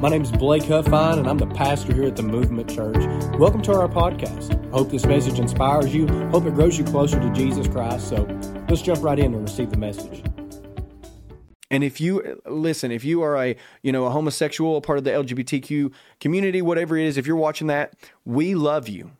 My name is Blake Huffine, and I'm the pastor here at the Movement Church. Welcome to our podcast. I hope this message inspires you. Hope it grows you closer to Jesus Christ. So let's jump right in and receive the message. And if you listen, if you are a you know a homosexual, a part of the LGBTQ community, whatever it is, if you're watching that, we love you.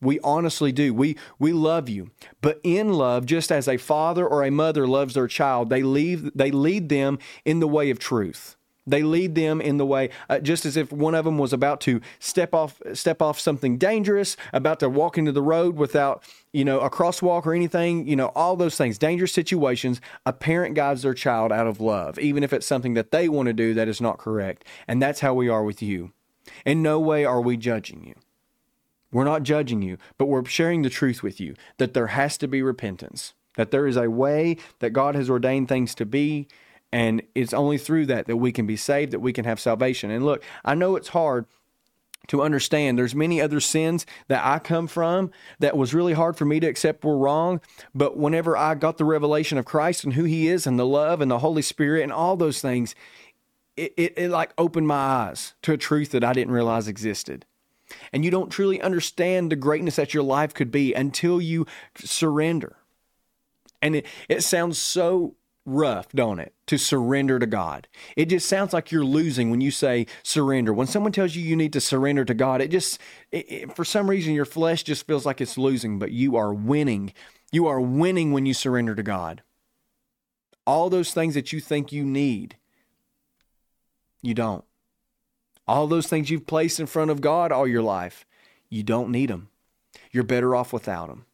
We honestly do. We we love you. But in love, just as a father or a mother loves their child, they leave they lead them in the way of truth. They lead them in the way, uh, just as if one of them was about to step off, step off something dangerous, about to walk into the road without, you know, a crosswalk or anything. You know, all those things, dangerous situations. A parent guides their child out of love, even if it's something that they want to do that is not correct. And that's how we are with you. In no way are we judging you. We're not judging you, but we're sharing the truth with you that there has to be repentance, that there is a way that God has ordained things to be and it's only through that that we can be saved, that we can have salvation. And look, I know it's hard to understand. There's many other sins that I come from that was really hard for me to accept were wrong. But whenever I got the revelation of Christ and who he is and the love and the Holy Spirit and all those things it, it, it like opened my eyes to a truth that I didn't realize existed. And you don't truly understand the greatness that your life could be until you surrender. And it, it sounds so rough, don't it? To surrender to God. It just sounds like you're losing when you say surrender. When someone tells you you need to surrender to God, it just, it, it, for some reason, your flesh just feels like it's losing, but you are winning. You are winning when you surrender to God. All those things that you think you need, you don't. All those things you've placed in front of God all your life, you don't need them. You're better off without them.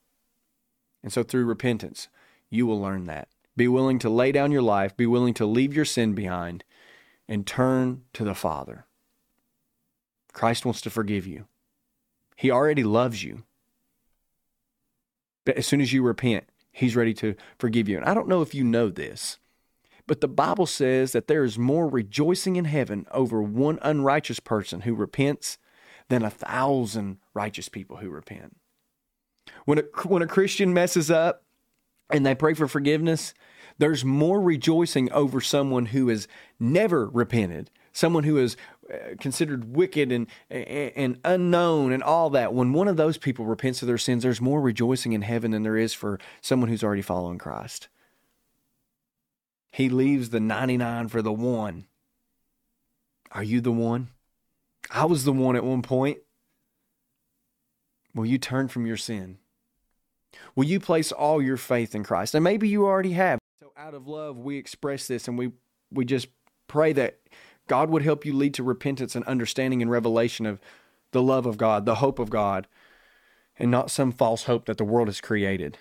And so through repentance, you will learn that. Be willing to lay down your life, be willing to leave your sin behind, and turn to the Father. Christ wants to forgive you. He already loves you. But as soon as you repent, He's ready to forgive you. And I don't know if you know this, but the Bible says that there is more rejoicing in heaven over one unrighteous person who repents than a thousand righteous people who repent. When a, when a Christian messes up, and they pray for forgiveness, there's more rejoicing over someone who has never repented, someone who is uh, considered wicked and and unknown and all that. When one of those people repents of their sins, there's more rejoicing in heaven than there is for someone who's already following Christ. He leaves the 99 for the one. Are you the one? I was the one at one point. Will you turn from your sin? Will you place all your faith in Christ? And maybe you already have. So out of love, we express this and we we just pray that God would help you lead to repentance and understanding and revelation of the love of God, the hope of God, and not some false hope that the world has created.